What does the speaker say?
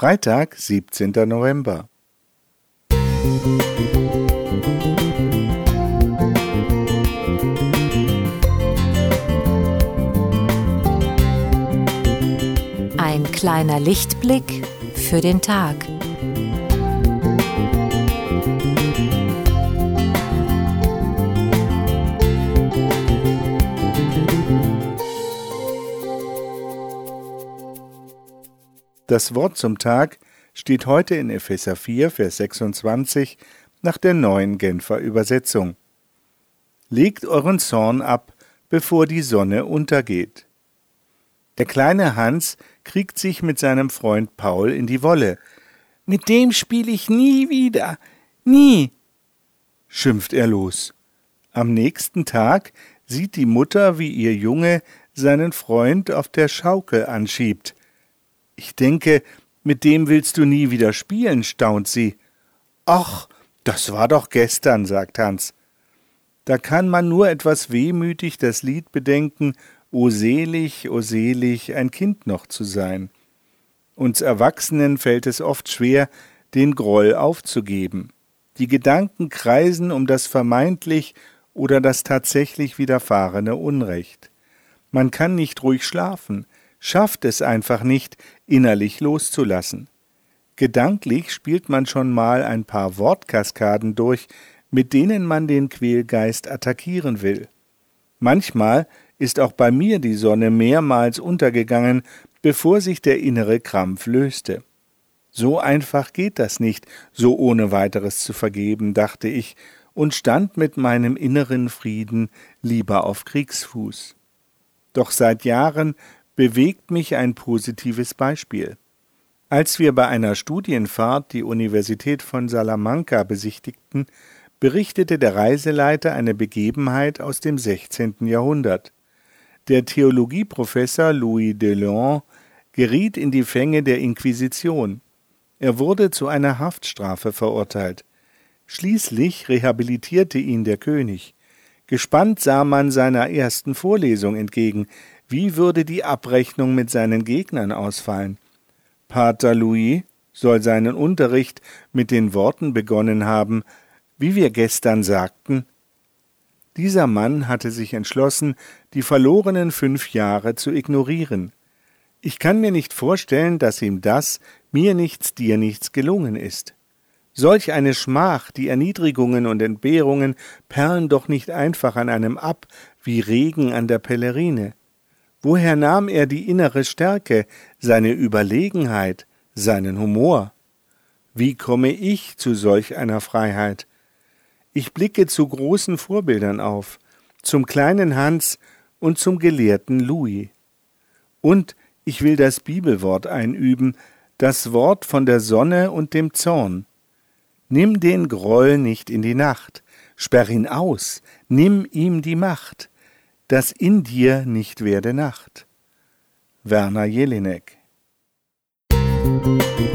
Freitag, 17. November. Ein kleiner Lichtblick für den Tag. Das Wort zum Tag steht heute in Epheser 4, Vers 26 nach der neuen Genfer Übersetzung. Legt euren Zorn ab, bevor die Sonne untergeht. Der kleine Hans kriegt sich mit seinem Freund Paul in die Wolle. Mit dem spiele ich nie wieder. Nie. schimpft er los. Am nächsten Tag sieht die Mutter, wie ihr Junge seinen Freund auf der Schaukel anschiebt. Ich denke, mit dem willst du nie wieder spielen, staunt sie. Ach, das war doch gestern, sagt Hans. Da kann man nur etwas wehmütig das Lied bedenken, O selig, o selig, ein Kind noch zu sein. Uns Erwachsenen fällt es oft schwer, den Groll aufzugeben. Die Gedanken kreisen um das vermeintlich oder das tatsächlich widerfahrene Unrecht. Man kann nicht ruhig schlafen, schafft es einfach nicht, innerlich loszulassen. Gedanklich spielt man schon mal ein paar Wortkaskaden durch, mit denen man den Quälgeist attackieren will. Manchmal ist auch bei mir die Sonne mehrmals untergegangen, bevor sich der innere Krampf löste. So einfach geht das nicht, so ohne weiteres zu vergeben, dachte ich, und stand mit meinem inneren Frieden lieber auf Kriegsfuß. Doch seit Jahren bewegt mich ein positives Beispiel. Als wir bei einer Studienfahrt die Universität von Salamanca besichtigten, berichtete der Reiseleiter eine Begebenheit aus dem 16. Jahrhundert. Der Theologieprofessor Louis de Leon geriet in die Fänge der Inquisition. Er wurde zu einer Haftstrafe verurteilt. Schließlich rehabilitierte ihn der König. Gespannt sah man seiner ersten Vorlesung entgegen, wie würde die Abrechnung mit seinen Gegnern ausfallen? Pater Louis soll seinen Unterricht mit den Worten begonnen haben, wie wir gestern sagten, dieser Mann hatte sich entschlossen, die verlorenen fünf Jahre zu ignorieren. Ich kann mir nicht vorstellen, dass ihm das, mir nichts, dir nichts gelungen ist. Solch eine Schmach, die Erniedrigungen und Entbehrungen perlen doch nicht einfach an einem ab wie Regen an der Pellerine. Woher nahm er die innere Stärke, seine Überlegenheit, seinen Humor? Wie komme ich zu solch einer Freiheit? Ich blicke zu großen Vorbildern auf, zum kleinen Hans und zum gelehrten Louis. Und ich will das Bibelwort einüben, das Wort von der Sonne und dem Zorn. Nimm den Groll nicht in die Nacht, sperr ihn aus, nimm ihm die Macht dass in dir nicht werde Nacht. Werner Jelinek Musik